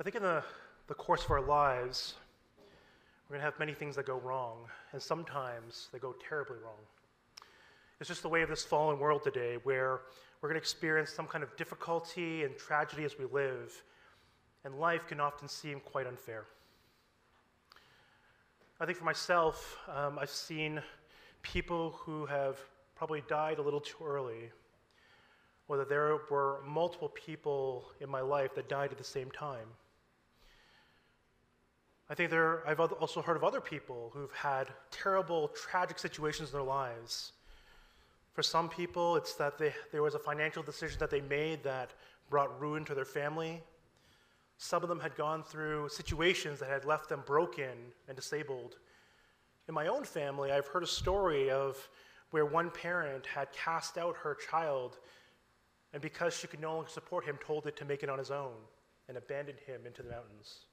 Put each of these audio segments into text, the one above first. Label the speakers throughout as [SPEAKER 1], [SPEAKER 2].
[SPEAKER 1] I think in the, the course of our lives, we're going to have many things that go wrong, and sometimes they go terribly wrong. It's just the way of this fallen world today where we're going to experience some kind of difficulty and tragedy as we live, and life can often seem quite unfair. I think for myself, um, I've seen people who have probably died a little too early, or that there were multiple people in my life that died at the same time. I think there, I've also heard of other people who've had terrible, tragic situations in their lives. For some people, it's that they, there was a financial decision that they made that brought ruin to their family. Some of them had gone through situations that had left them broken and disabled. In my own family, I've heard a story of where one parent had cast out her child, and because she could no longer support him, told it to make it on his own and abandoned him into the mountains.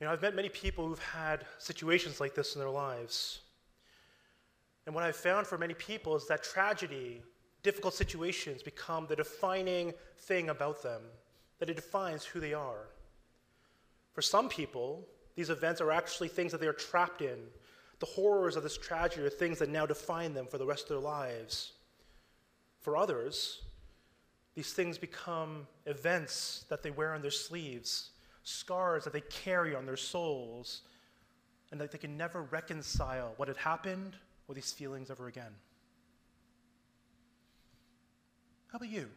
[SPEAKER 1] You know, I've met many people who've had situations like this in their lives. And what I've found for many people is that tragedy, difficult situations become the defining thing about them, that it defines who they are. For some people, these events are actually things that they are trapped in. The horrors of this tragedy are things that now define them for the rest of their lives. For others, these things become events that they wear on their sleeves scars that they carry on their souls, and that they can never reconcile what had happened with these feelings ever again. How about you?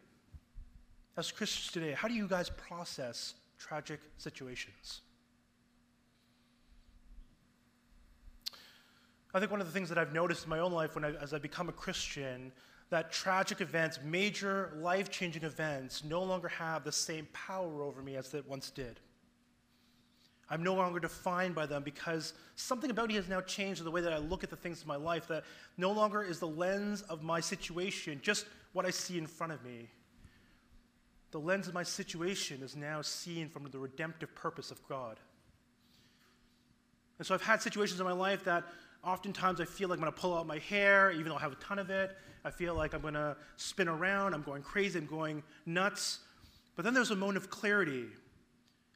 [SPEAKER 1] As Christians today, how do you guys process tragic situations? I think one of the things that I've noticed in my own life when I, as I become a Christian, that tragic events, major life changing events, no longer have the same power over me as they once did. I'm no longer defined by them because something about me has now changed in the way that I look at the things in my life, that no longer is the lens of my situation just what I see in front of me. The lens of my situation is now seen from the redemptive purpose of God. And so I've had situations in my life that oftentimes I feel like I'm going to pull out my hair, even though I have a ton of it. I feel like I'm going to spin around, I'm going crazy, I'm going nuts. But then there's a moment of clarity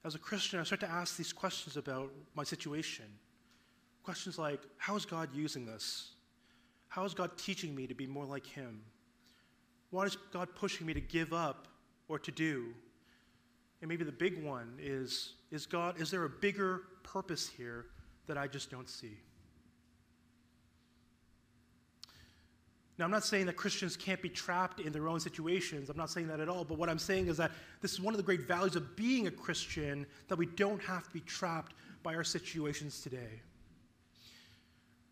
[SPEAKER 1] as a Christian, I start to ask these questions about my situation. Questions like How is God using this? How is God teaching me to be more like Him? What is God pushing me to give up or to do? And maybe the big one is Is God, is there a bigger purpose here that I just don't see? Now, I'm not saying that Christians can't be trapped in their own situations. I'm not saying that at all. But what I'm saying is that this is one of the great values of being a Christian that we don't have to be trapped by our situations today.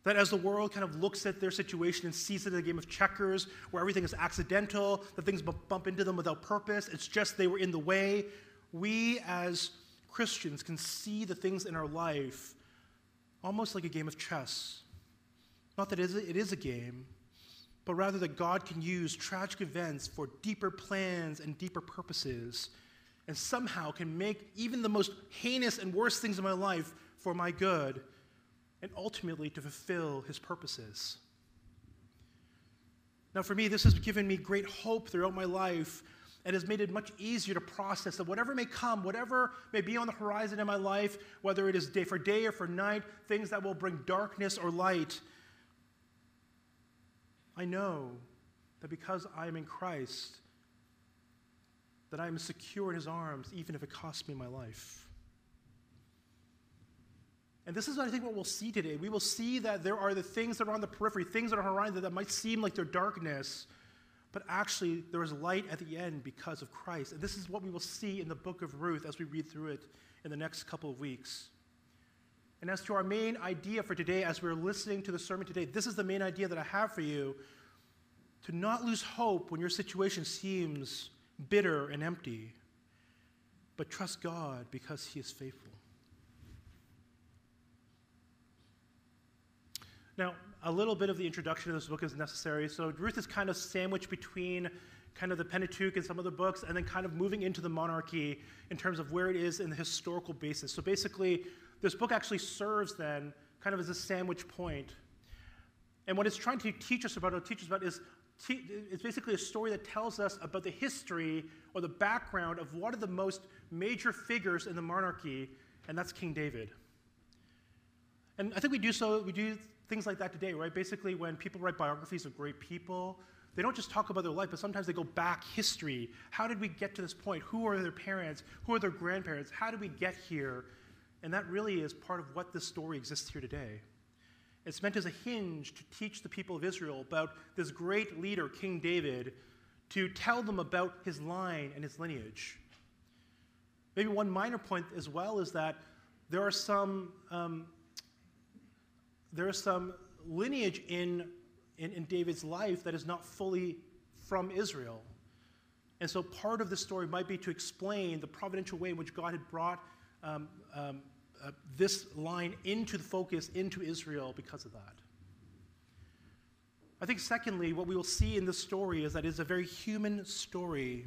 [SPEAKER 1] That as the world kind of looks at their situation and sees it as a game of checkers where everything is accidental, that things bump into them without purpose, it's just they were in the way, we as Christians can see the things in our life almost like a game of chess. Not that it is a game, but rather that God can use tragic events for deeper plans and deeper purposes, and somehow can make even the most heinous and worst things in my life for my good, and ultimately to fulfill his purposes. Now, for me, this has given me great hope throughout my life and has made it much easier to process that whatever may come, whatever may be on the horizon in my life, whether it is day for day or for night, things that will bring darkness or light, I know that because I am in Christ, that I am secure in his arms, even if it costs me my life. And this is, I think, what we'll see today. We will see that there are the things that are on the periphery, things that are horizon that might seem like they're darkness, but actually there is light at the end because of Christ. And this is what we will see in the book of Ruth as we read through it in the next couple of weeks. And as to our main idea for today, as we're listening to the sermon today, this is the main idea that I have for you to not lose hope when your situation seems bitter and empty, but trust God because He is faithful. Now, a little bit of the introduction to this book is necessary. So, Ruth is kind of sandwiched between kind of the Pentateuch and some of the books, and then kind of moving into the monarchy in terms of where it is in the historical basis. So, basically, this book actually serves then kind of as a sandwich point. And what it's trying to teach us about, or teach us about, is it's basically a story that tells us about the history or the background of one of the most major figures in the monarchy, and that's King David. And I think we do so, we do things like that today, right? Basically, when people write biographies of great people, they don't just talk about their life, but sometimes they go back history. How did we get to this point? Who are their parents? Who are their grandparents? How did we get here? And that really is part of what this story exists here today. It's meant as a hinge to teach the people of Israel about this great leader, King David, to tell them about his line and his lineage. Maybe one minor point as well is that there are some, um, there are some lineage in, in, in David's life that is not fully from Israel. And so part of the story might be to explain the providential way in which God had brought um, um, uh, this line into the focus, into Israel because of that. I think, secondly, what we will see in this story is that it is a very human story.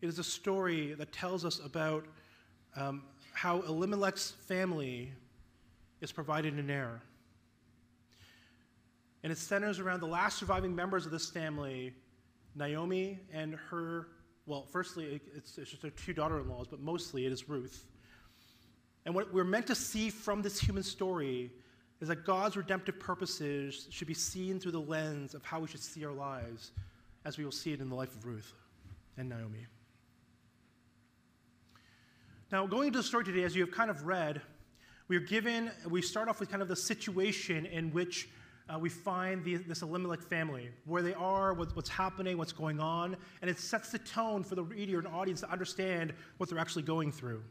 [SPEAKER 1] It is a story that tells us about um, how Elimelech's family is provided an heir. And it centers around the last surviving members of this family, Naomi and her, well, firstly, it's, it's just her two daughter in laws, but mostly it is Ruth. And what we're meant to see from this human story is that God's redemptive purposes should be seen through the lens of how we should see our lives, as we will see it in the life of Ruth and Naomi. Now, going into the story today, as you have kind of read, we are given, we start off with kind of the situation in which uh, we find the, this Elimelech family, where they are, what, what's happening, what's going on, and it sets the tone for the reader and audience to understand what they're actually going through.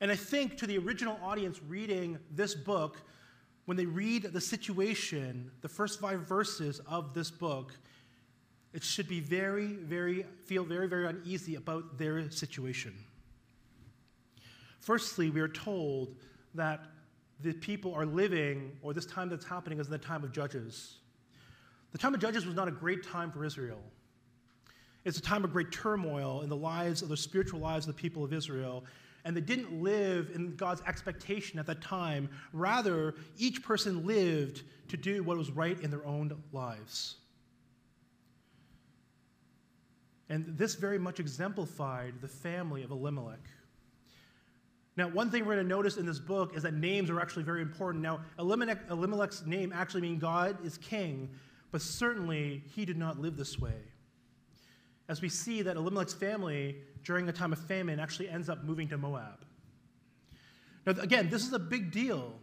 [SPEAKER 1] And I think to the original audience reading this book, when they read the situation, the first five verses of this book, it should be very, very, feel very, very uneasy about their situation. Firstly, we are told that the people are living, or this time that's happening is in the time of Judges. The time of Judges was not a great time for Israel. It's a time of great turmoil in the lives of the spiritual lives of the people of Israel and they didn't live in God's expectation at that time. Rather, each person lived to do what was right in their own lives. And this very much exemplified the family of Elimelech. Now, one thing we're going to notice in this book is that names are actually very important. Now, Elimelech, Elimelech's name actually means God is king, but certainly he did not live this way. As we see that Elimelech's family during a time of famine actually ends up moving to Moab. Now, again, this is a big deal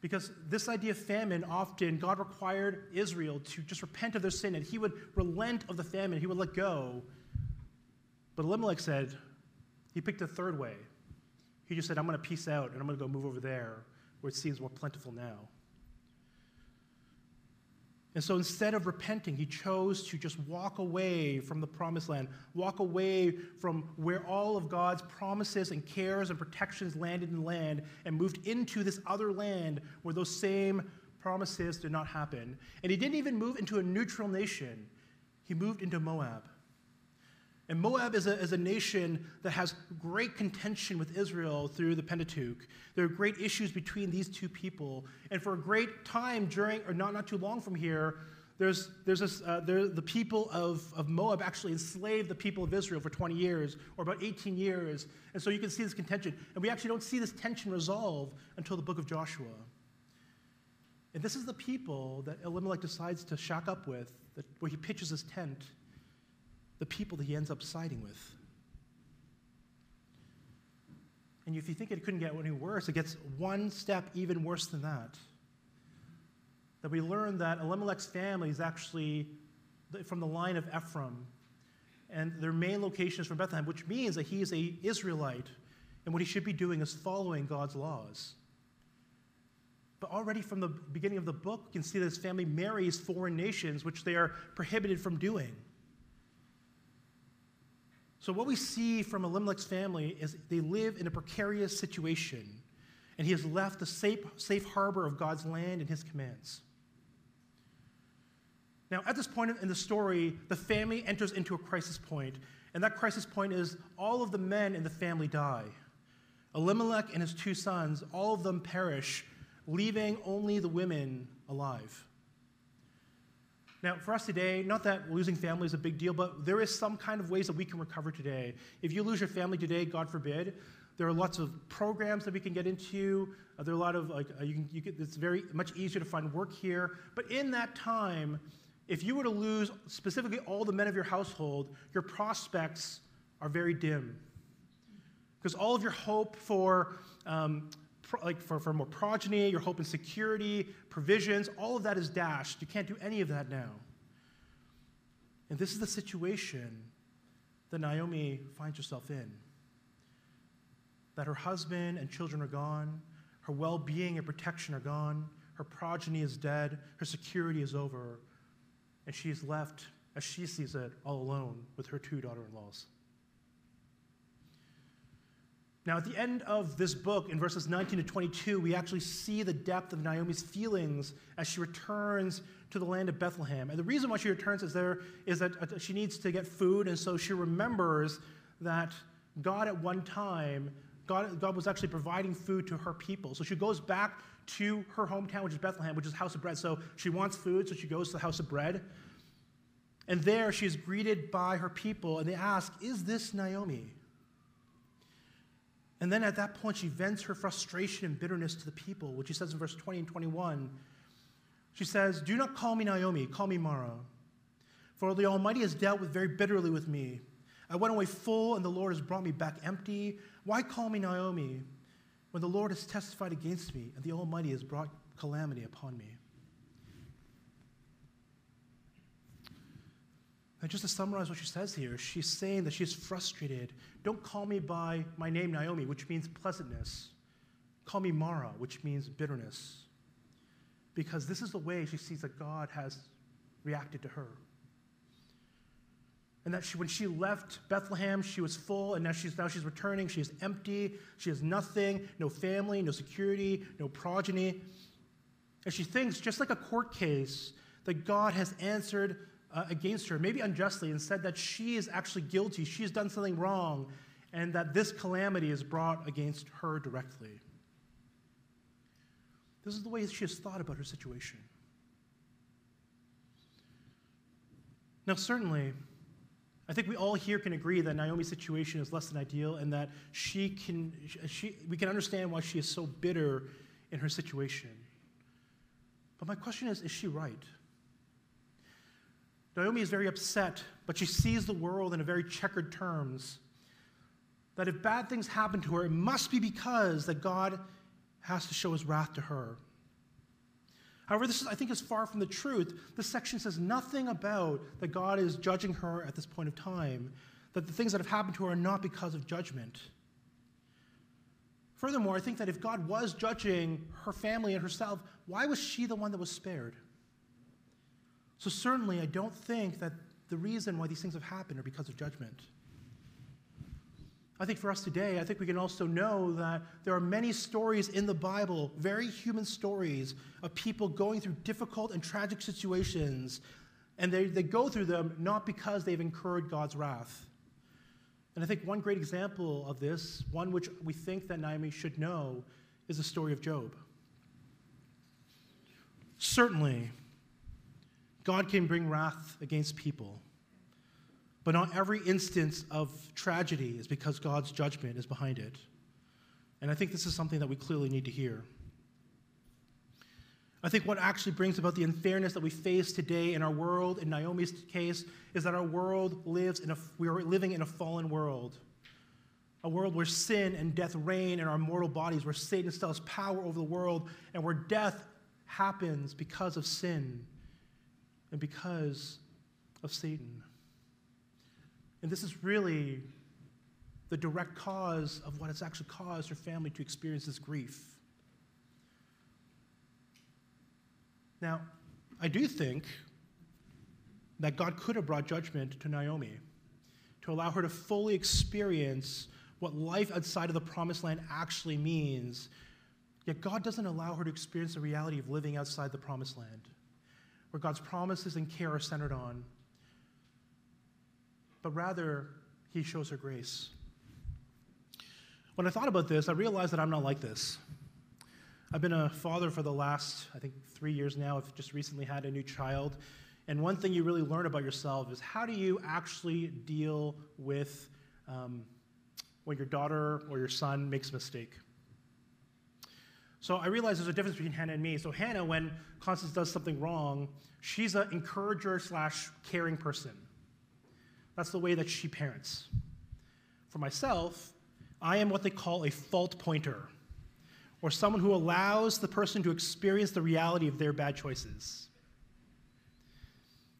[SPEAKER 1] because this idea of famine often, God required Israel to just repent of their sin and he would relent of the famine, he would let go. But Elimelech said, he picked a third way. He just said, I'm going to peace out and I'm going to go move over there where it seems more plentiful now. And so instead of repenting, he chose to just walk away from the promised land, walk away from where all of God's promises and cares and protections landed in the land, and moved into this other land where those same promises did not happen. And he didn't even move into a neutral nation, he moved into Moab. And Moab is a, is a nation that has great contention with Israel through the Pentateuch. There are great issues between these two people. And for a great time during, or not, not too long from here, there's, there's this, uh, there, the people of, of Moab actually enslaved the people of Israel for 20 years, or about 18 years. And so you can see this contention. And we actually don't see this tension resolve until the book of Joshua. And this is the people that Elimelech decides to shack up with, that, where he pitches his tent the people that he ends up siding with. And if you think it couldn't get any worse, it gets one step even worse than that. That we learn that Elimelech's family is actually from the line of Ephraim, and their main location is from Bethlehem, which means that he is a Israelite, and what he should be doing is following God's laws. But already from the beginning of the book, we can see that his family marries foreign nations, which they are prohibited from doing. So, what we see from Elimelech's family is they live in a precarious situation, and he has left the safe, safe harbor of God's land and his commands. Now, at this point in the story, the family enters into a crisis point, and that crisis point is all of the men in the family die. Elimelech and his two sons, all of them perish, leaving only the women alive. Now, for us today, not that losing family is a big deal, but there is some kind of ways that we can recover today. If you lose your family today, God forbid, there are lots of programs that we can get into. Uh, there are a lot of like uh, you can, you get, it's very much easier to find work here. But in that time, if you were to lose specifically all the men of your household, your prospects are very dim. Because all of your hope for um, like for, for more progeny, your hope in security, provisions, all of that is dashed. You can't do any of that now. And this is the situation that Naomi finds herself in. That her husband and children are gone, her well being and protection are gone, her progeny is dead, her security is over, and she is left, as she sees it, all alone with her two daughter in laws. Now, at the end of this book, in verses 19 to 22, we actually see the depth of Naomi's feelings as she returns to the land of Bethlehem. And the reason why she returns is there is that uh, she needs to get food, and so she remembers that God at one time, God, God was actually providing food to her people. So she goes back to her hometown, which is Bethlehem, which is House of Bread. So she wants food, so she goes to the House of Bread. And there she is greeted by her people, and they ask, Is this Naomi? And then at that point, she vents her frustration and bitterness to the people, which she says in verse 20 and 21. She says, Do not call me Naomi, call me Mara. For the Almighty has dealt with very bitterly with me. I went away full, and the Lord has brought me back empty. Why call me Naomi when the Lord has testified against me, and the Almighty has brought calamity upon me? And just to summarize what she says here, she's saying that she's frustrated. Don't call me by my name, Naomi, which means pleasantness. Call me Mara, which means bitterness. Because this is the way she sees that God has reacted to her. And that she, when she left Bethlehem, she was full, and now she's, now she's returning. She is empty. She has nothing no family, no security, no progeny. And she thinks, just like a court case, that God has answered uh, against her, maybe unjustly, and said that she is actually guilty, she has done something wrong, and that this calamity is brought against her directly. This is the way she has thought about her situation. Now, certainly, I think we all here can agree that Naomi's situation is less than ideal and that she can, she, we can understand why she is so bitter in her situation. But my question is is she right? Naomi is very upset, but she sees the world in a very checkered terms. That if bad things happen to her, it must be because that God has to show his wrath to her. However, this is, I think, is far from the truth. This section says nothing about that God is judging her at this point of time, that the things that have happened to her are not because of judgment. Furthermore, I think that if God was judging her family and herself, why was she the one that was spared? So, certainly, I don't think that the reason why these things have happened are because of judgment. I think for us today, I think we can also know that there are many stories in the Bible, very human stories, of people going through difficult and tragic situations. And they, they go through them not because they've incurred God's wrath. And I think one great example of this, one which we think that Naomi should know, is the story of Job. Certainly, God can bring wrath against people. But not every instance of tragedy is because God's judgment is behind it. And I think this is something that we clearly need to hear. I think what actually brings about the unfairness that we face today in our world, in Naomi's case, is that our world lives in a, we are living in a fallen world. A world where sin and death reign in our mortal bodies, where Satan still has power over the world, and where death happens because of sin and because of Satan. And this is really the direct cause of what has actually caused her family to experience this grief. Now, I do think that God could have brought judgment to Naomi to allow her to fully experience what life outside of the promised land actually means. Yet God doesn't allow her to experience the reality of living outside the promised land where God's promises and care are centered on, but rather, He shows her grace. When I thought about this, I realized that I'm not like this. I've been a father for the last, I think, three years now. I've just recently had a new child. And one thing you really learn about yourself is how do you actually deal with um, when your daughter or your son makes a mistake. So I realize there's a difference between Hannah and me. So Hannah, when Constance does something wrong, she's an encourager slash caring person. That's the way that she parents. For myself, I am what they call a fault pointer, or someone who allows the person to experience the reality of their bad choices.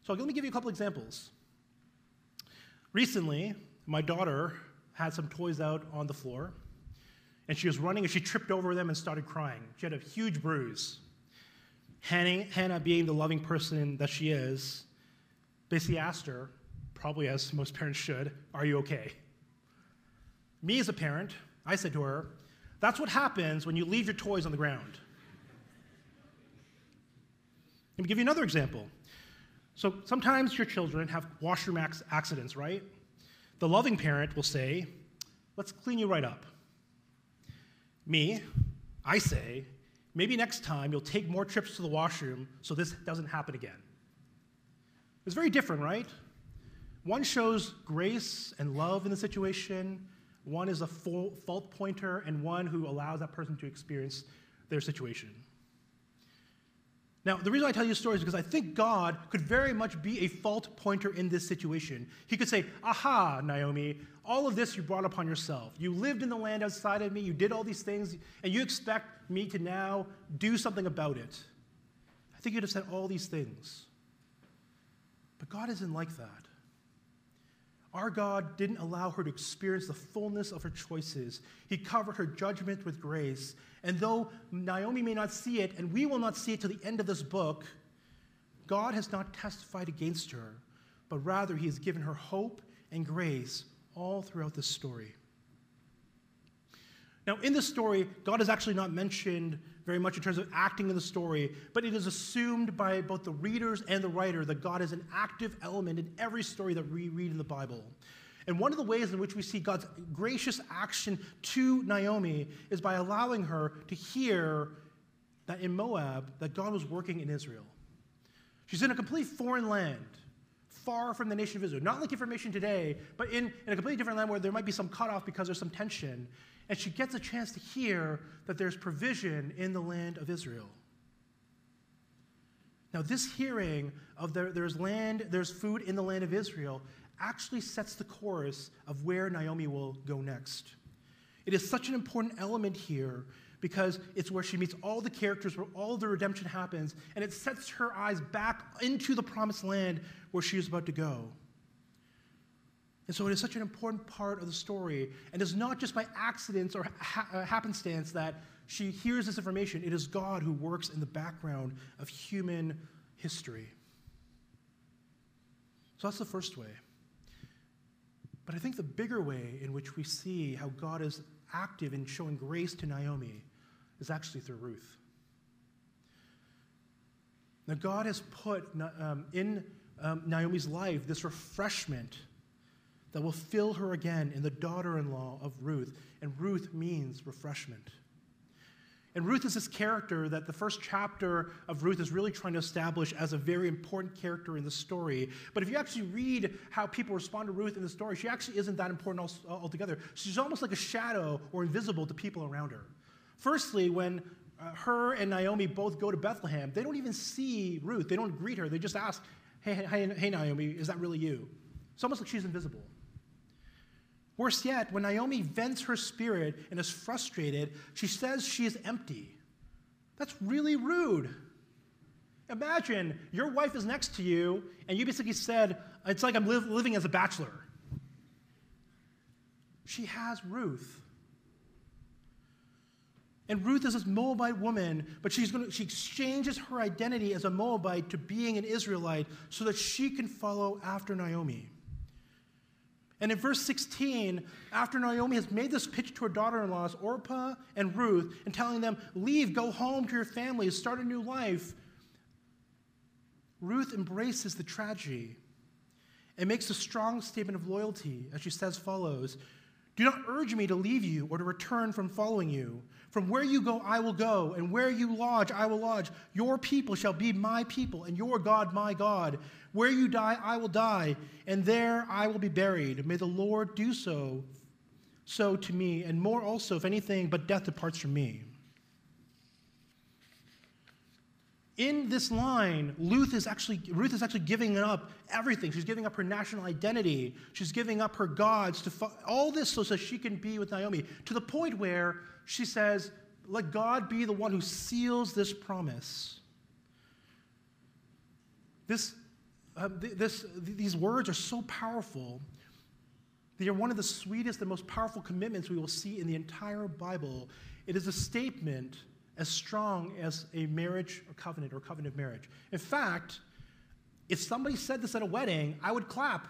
[SPEAKER 1] So let me give you a couple examples. Recently, my daughter had some toys out on the floor, and she was running and she tripped over them and started crying. She had a huge bruise. Hannah, Hannah being the loving person that she is, basically asked her, probably as most parents should, Are you okay? Me as a parent, I said to her, That's what happens when you leave your toys on the ground. Let me give you another example. So sometimes your children have washroom accidents, right? The loving parent will say, Let's clean you right up. Me, I say, maybe next time you'll take more trips to the washroom so this doesn't happen again. It's very different, right? One shows grace and love in the situation, one is a fault pointer, and one who allows that person to experience their situation. Now, the reason I tell you this story is because I think God could very much be a fault pointer in this situation. He could say, Aha, Naomi, all of this you brought upon yourself. You lived in the land outside of me, you did all these things, and you expect me to now do something about it. I think you'd have said all these things. But God isn't like that. Our God didn't allow her to experience the fullness of her choices. He covered her judgment with grace. And though Naomi may not see it, and we will not see it to the end of this book, God has not testified against her, but rather He has given her hope and grace all throughout this story. Now, in this story, God is actually not mentioned very much in terms of acting in the story, but it is assumed by both the readers and the writer that God is an active element in every story that we read in the Bible. And one of the ways in which we see God's gracious action to Naomi is by allowing her to hear that in Moab that God was working in Israel. She's in a complete foreign land, far from the nation of Israel. Not like information today, but in, in a completely different land where there might be some cutoff because there's some tension and she gets a chance to hear that there's provision in the land of Israel. Now, this hearing of there, there's land, there's food in the land of Israel actually sets the course of where Naomi will go next. It is such an important element here because it's where she meets all the characters, where all the redemption happens, and it sets her eyes back into the promised land where she is about to go. And so it is such an important part of the story. And it's not just by accidents or ha- uh, happenstance that she hears this information, it is God who works in the background of human history. So that's the first way. But I think the bigger way in which we see how God is active in showing grace to Naomi is actually through Ruth. Now, God has put um, in um, Naomi's life this refreshment that will fill her again in the daughter in law of Ruth. And Ruth means refreshment. And Ruth is this character that the first chapter of Ruth is really trying to establish as a very important character in the story. But if you actually read how people respond to Ruth in the story, she actually isn't that important altogether. She's almost like a shadow or invisible to people around her. Firstly, when uh, her and Naomi both go to Bethlehem, they don't even see Ruth. They don't greet her. They just ask, hey, hey, hey Naomi, is that really you? It's almost like she's invisible. Worse yet, when Naomi vents her spirit and is frustrated, she says she is empty. That's really rude. Imagine your wife is next to you, and you basically said, It's like I'm li- living as a bachelor. She has Ruth. And Ruth is this Moabite woman, but she's gonna, she exchanges her identity as a Moabite to being an Israelite so that she can follow after Naomi. And in verse 16, after Naomi has made this pitch to her daughter in laws, Orpah and Ruth, and telling them, Leave, go home to your families, start a new life, Ruth embraces the tragedy and makes a strong statement of loyalty as she says follows Do not urge me to leave you or to return from following you. From where you go, I will go, and where you lodge, I will lodge. Your people shall be my people, and your God my God. Where you die, I will die, and there I will be buried. May the Lord do so, so to me, and more also, if anything but death departs from me. In this line, Ruth is actually Ruth is actually giving up everything. She's giving up her national identity. She's giving up her gods to fo- all this so that she can be with Naomi. To the point where she says, "Let God be the one who seals this promise." This, uh, th- this, th- these words are so powerful. They are one of the sweetest and most powerful commitments we will see in the entire Bible. It is a statement as strong as a marriage or covenant or covenant of marriage. In fact, if somebody said this at a wedding, I would clap.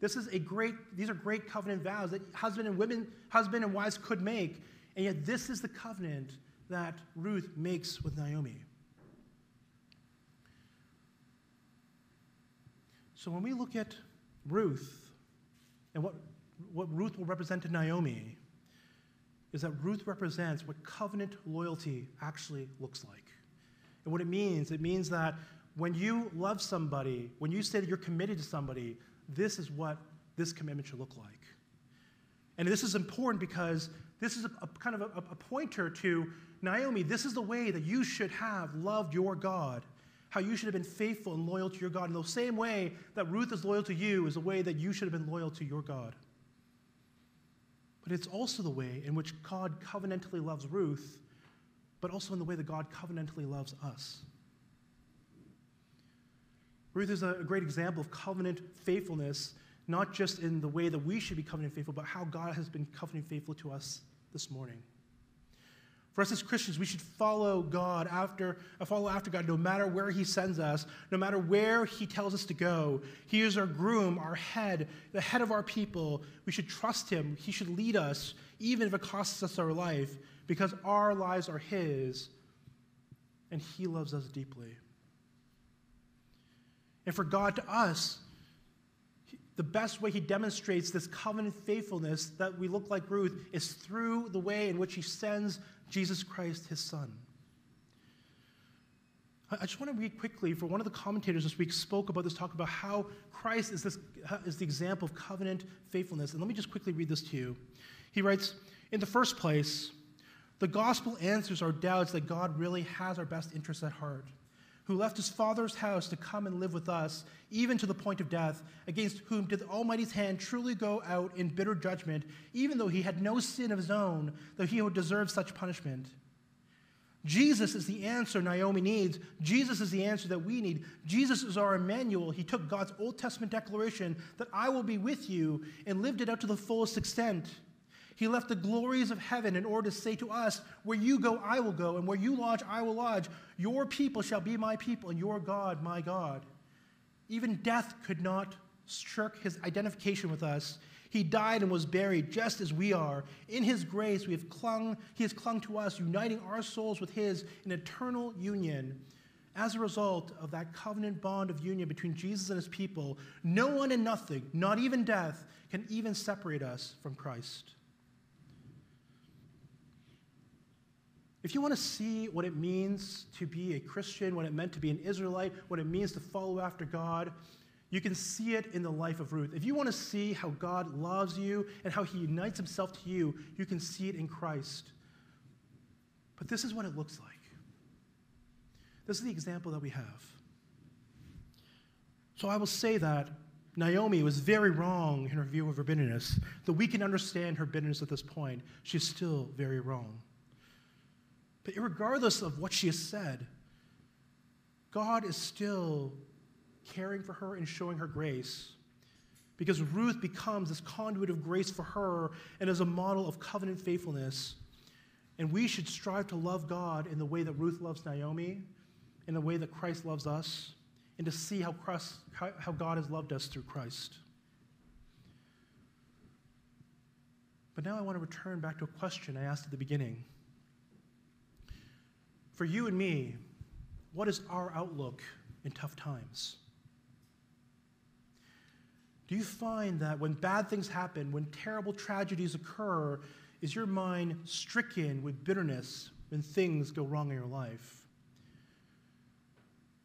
[SPEAKER 1] This is a great, these are great covenant vows that husband and women, husband and wives could make. And yet this is the covenant that Ruth makes with Naomi. So when we look at Ruth and what, what Ruth will represent to Naomi, is that Ruth represents what covenant loyalty actually looks like. And what it means, it means that when you love somebody, when you say that you're committed to somebody, this is what this commitment should look like. And this is important because this is a, a kind of a, a pointer to Naomi. This is the way that you should have loved your God, how you should have been faithful and loyal to your God. In the same way that Ruth is loyal to you, is the way that you should have been loyal to your God. But it's also the way in which God covenantally loves Ruth, but also in the way that God covenantally loves us. Ruth is a great example of covenant faithfulness, not just in the way that we should be covenant faithful, but how God has been covenant faithful to us this morning. For us as Christians, we should follow God after, uh, follow after God no matter where He sends us, no matter where He tells us to go. He is our groom, our head, the head of our people. We should trust Him. He should lead us, even if it costs us our life, because our lives are His, and He loves us deeply. And for God to us, the best way he demonstrates this covenant faithfulness that we look like Ruth is through the way in which he sends Jesus Christ, his son. I just want to read quickly for one of the commentators this week spoke about this, talk about how Christ is, this, is the example of covenant faithfulness. And let me just quickly read this to you. He writes In the first place, the gospel answers our doubts that God really has our best interests at heart who left his father's house to come and live with us, even to the point of death, against whom did the Almighty's hand truly go out in bitter judgment, even though he had no sin of his own, though he would deserve such punishment. Jesus is the answer Naomi needs. Jesus is the answer that we need. Jesus is our Emmanuel. He took God's Old Testament declaration that I will be with you and lived it out to the fullest extent. He left the glories of heaven in order to say to us, Where you go, I will go, and where you lodge, I will lodge. Your people shall be my people, and your God, my God. Even death could not shirk his identification with us. He died and was buried just as we are. In his grace, we have clung, he has clung to us, uniting our souls with his in eternal union. As a result of that covenant bond of union between Jesus and his people, no one and nothing, not even death, can even separate us from Christ. If you want to see what it means to be a Christian, what it meant to be an Israelite, what it means to follow after God, you can see it in the life of Ruth. If you want to see how God loves you and how he unites himself to you, you can see it in Christ. But this is what it looks like. This is the example that we have. So I will say that Naomi was very wrong in her view of her bitterness. Though we can understand her bitterness at this point, she's still very wrong. But regardless of what she has said, God is still caring for her and showing her grace. Because Ruth becomes this conduit of grace for her and is a model of covenant faithfulness. And we should strive to love God in the way that Ruth loves Naomi, in the way that Christ loves us, and to see how, Christ, how God has loved us through Christ. But now I want to return back to a question I asked at the beginning. For you and me, what is our outlook in tough times? Do you find that when bad things happen, when terrible tragedies occur, is your mind stricken with bitterness when things go wrong in your life?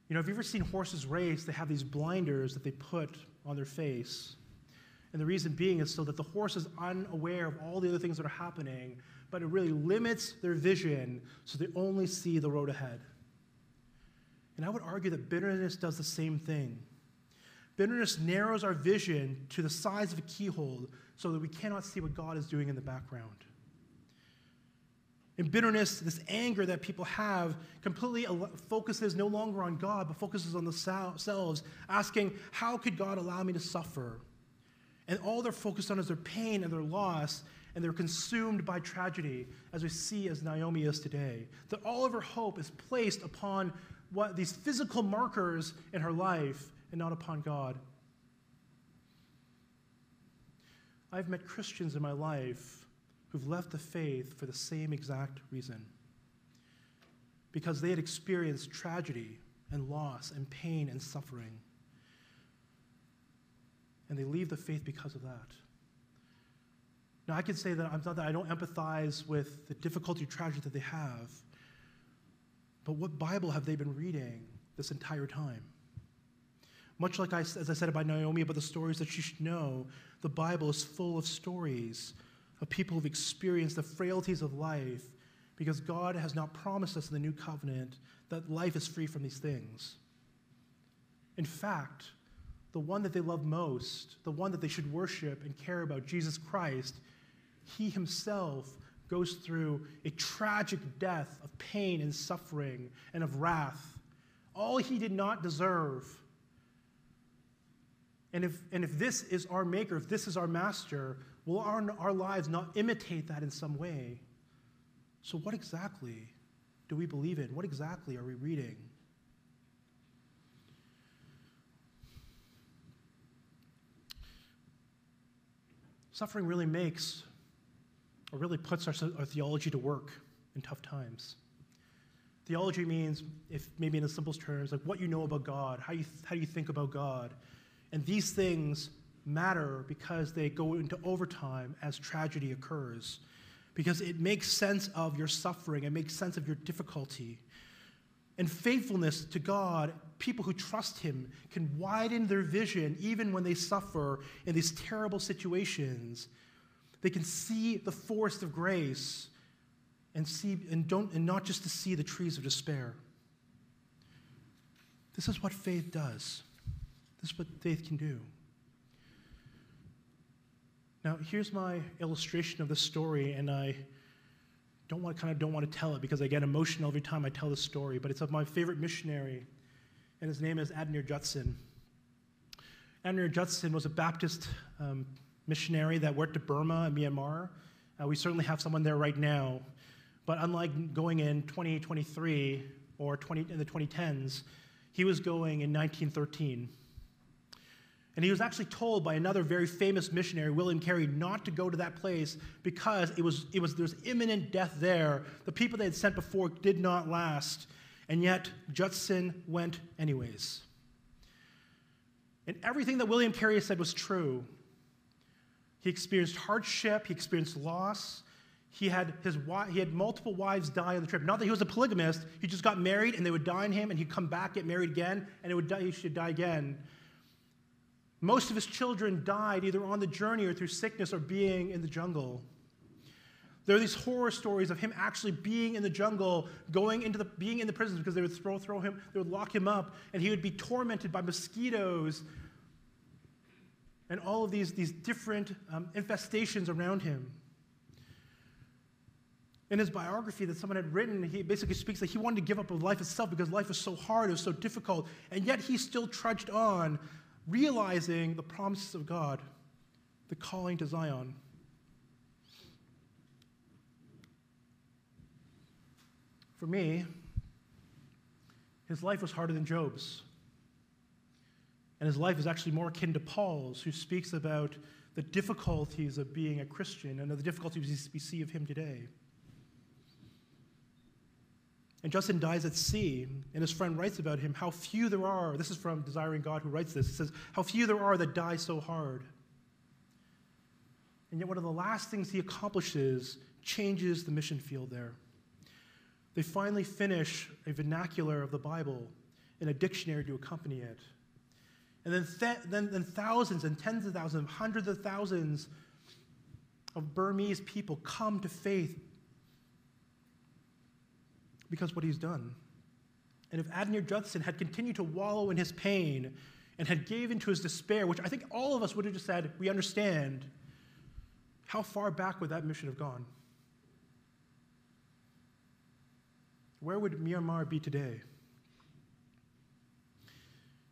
[SPEAKER 1] You know, have you ever seen horses race? They have these blinders that they put on their face. And the reason being is so that the horse is unaware of all the other things that are happening, but it really limits their vision so they only see the road ahead. And I would argue that bitterness does the same thing. Bitterness narrows our vision to the size of a keyhole so that we cannot see what God is doing in the background. In bitterness, this anger that people have completely focuses no longer on God, but focuses on themselves, asking, How could God allow me to suffer? And all they're focused on is their pain and their loss, and they're consumed by tragedy, as we see as Naomi is today. That all of her hope is placed upon what these physical markers in her life and not upon God. I've met Christians in my life who've left the faith for the same exact reason. Because they had experienced tragedy and loss and pain and suffering. And they leave the faith because of that. Now, I could say that I'm not that I don't empathize with the difficulty, tragedy that they have, but what Bible have they been reading this entire time? Much like I, as I said about Naomi, about the stories that she should know, the Bible is full of stories of people who've experienced the frailties of life because God has not promised us in the new covenant that life is free from these things. In fact, the one that they love most, the one that they should worship and care about, Jesus Christ, he himself goes through a tragic death of pain and suffering and of wrath. All he did not deserve. And if, and if this is our maker, if this is our master, will our, our lives not imitate that in some way? So, what exactly do we believe in? What exactly are we reading? Suffering really makes or really puts our, our theology to work in tough times. Theology means, if maybe in the simplest terms, like what you know about God, how you, how you think about God. And these things matter because they go into overtime as tragedy occurs, because it makes sense of your suffering, it makes sense of your difficulty. And faithfulness to God, people who trust Him can widen their vision even when they suffer in these terrible situations. They can see the forest of grace and, see, and, don't, and not just to see the trees of despair. This is what faith does. This is what faith can do. Now, here's my illustration of the story, and I don't want kind of don't want to tell it because I get emotional every time I tell the story, but it's of my favorite missionary, and his name is Adoniram Judson. Adoniram Judson was a Baptist um, missionary that worked to Burma and Myanmar. Uh, we certainly have someone there right now, but unlike going in 2023 or 20, in the 2010s, he was going in 1913. And he was actually told by another very famous missionary, William Carey, not to go to that place because it was, it was, there was imminent death there. The people they had sent before did not last. And yet, Judson went anyways. And everything that William Carey said was true. He experienced hardship, he experienced loss. He had, his, he had multiple wives die on the trip. Not that he was a polygamist, he just got married and they would die on him, and he'd come back, get married again, and it would die, he should die again. Most of his children died either on the journey or through sickness or being in the jungle. There are these horror stories of him actually being in the jungle, going into the, being in the prisons because they would throw, throw him, they would lock him up, and he would be tormented by mosquitoes and all of these, these different um, infestations around him. In his biography that someone had written, he basically speaks that he wanted to give up of life itself because life was so hard, it was so difficult, and yet he still trudged on realizing the promises of God, the calling to Zion. For me, his life was harder than Job's. And his life is actually more akin to Paul's, who speaks about the difficulties of being a Christian and the difficulties we see of him today. And Judson dies at sea, and his friend writes about him how few there are. This is from Desiring God who writes this. He says, How few there are that die so hard. And yet, one of the last things he accomplishes changes the mission field there. They finally finish a vernacular of the Bible and a dictionary to accompany it. And then, th- then, then thousands and tens of thousands, hundreds of thousands of Burmese people come to faith because what he's done. And if Adoniram Judson had continued to wallow in his pain and had given to his despair, which I think all of us would have just said, we understand, how far back would that mission have gone? Where would Myanmar be today?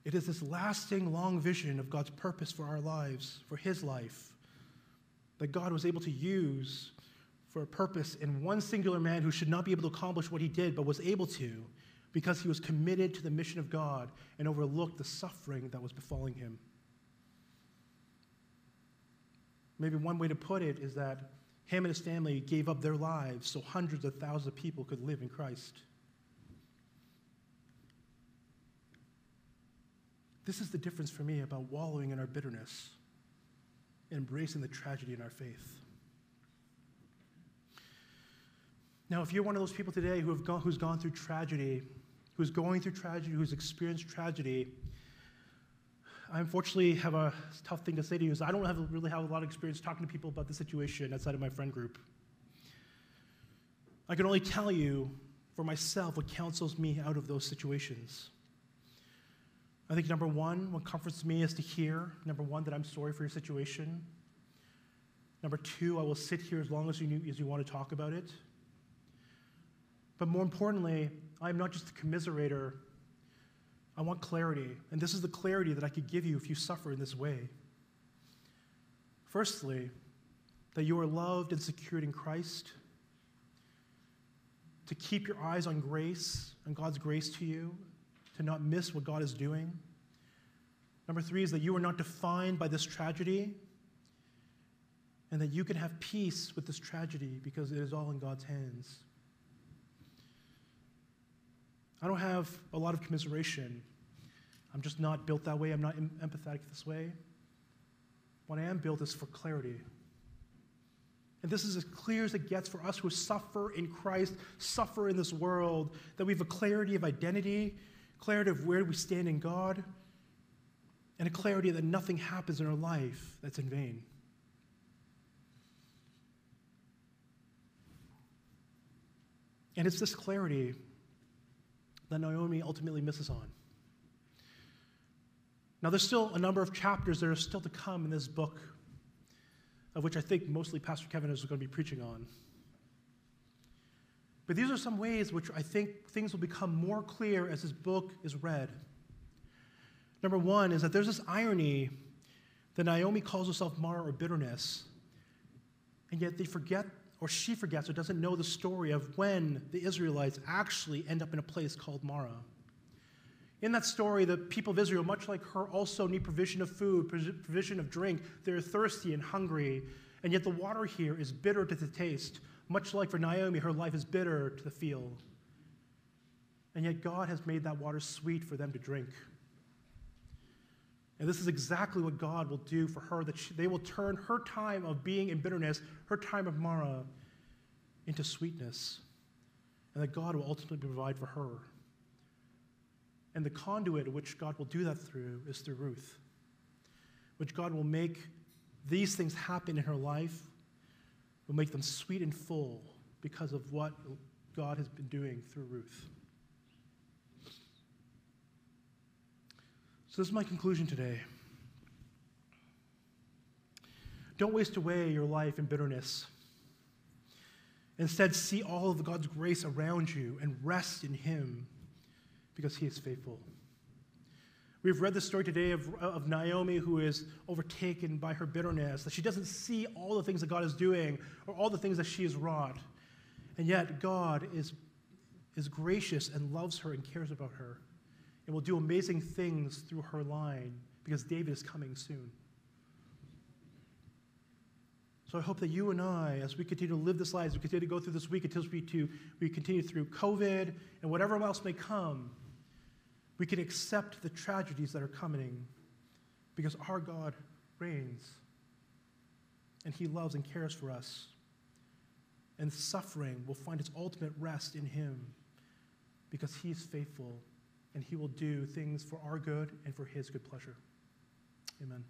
[SPEAKER 1] It is this lasting, long vision of God's purpose for our lives, for His life, that God was able to use for a purpose in one singular man who should not be able to accomplish what he did, but was able to because he was committed to the mission of God and overlooked the suffering that was befalling him. Maybe one way to put it is that him and his family gave up their lives so hundreds of thousands of people could live in Christ. This is the difference for me about wallowing in our bitterness and embracing the tragedy in our faith. Now, if you're one of those people today who have gone, who's gone through tragedy, who's going through tragedy, who's experienced tragedy, I unfortunately have a tough thing to say to you is I don't have, really have a lot of experience talking to people about the situation outside of my friend group. I can only tell you for myself what counsels me out of those situations. I think number one, what comforts me is to hear, number one, that I'm sorry for your situation. Number two, I will sit here as long as you, as you want to talk about it. But more importantly, I'm not just a commiserator. I want clarity. And this is the clarity that I could give you if you suffer in this way. Firstly, that you are loved and secured in Christ, to keep your eyes on grace, on God's grace to you, to not miss what God is doing. Number three is that you are not defined by this tragedy, and that you can have peace with this tragedy because it is all in God's hands. I don't have a lot of commiseration. I'm just not built that way. I'm not empathetic this way. What I am built is for clarity. And this is as clear as it gets for us who suffer in Christ, suffer in this world, that we have a clarity of identity, clarity of where we stand in God, and a clarity that nothing happens in our life that's in vain. And it's this clarity that Naomi ultimately misses on. Now, there's still a number of chapters that are still to come in this book, of which I think mostly Pastor Kevin is going to be preaching on. But these are some ways which I think things will become more clear as this book is read. Number one is that there's this irony that Naomi calls herself Mara or bitterness, and yet they forget or she forgets or doesn't know the story of when the Israelites actually end up in a place called Mara. In that story, the people of Israel, much like her, also need provision of food, provision of drink. They're thirsty and hungry, and yet the water here is bitter to the taste. Much like for Naomi, her life is bitter to the feel. And yet God has made that water sweet for them to drink. And this is exactly what God will do for her, that she, they will turn her time of being in bitterness, her time of Mara, into sweetness. And that God will ultimately provide for her. And the conduit which God will do that through is through Ruth, which God will make these things happen in her life, make them sweet and full because of what God has been doing through Ruth. So, this is my conclusion today. Don't waste away your life in bitterness. Instead, see all of God's grace around you and rest in Him because He is faithful. We've read the story today of, of Naomi who is overtaken by her bitterness, that she doesn't see all the things that God is doing or all the things that she has wrought. And yet, God is, is gracious and loves her and cares about her and will do amazing things through her line because David is coming soon. So I hope that you and I, as we continue to live this life, as we continue to go through this week, until we, to, we continue through COVID and whatever else may come, we can accept the tragedies that are coming because our God reigns and he loves and cares for us. And suffering will find its ultimate rest in him because he is faithful and he will do things for our good and for his good pleasure. Amen.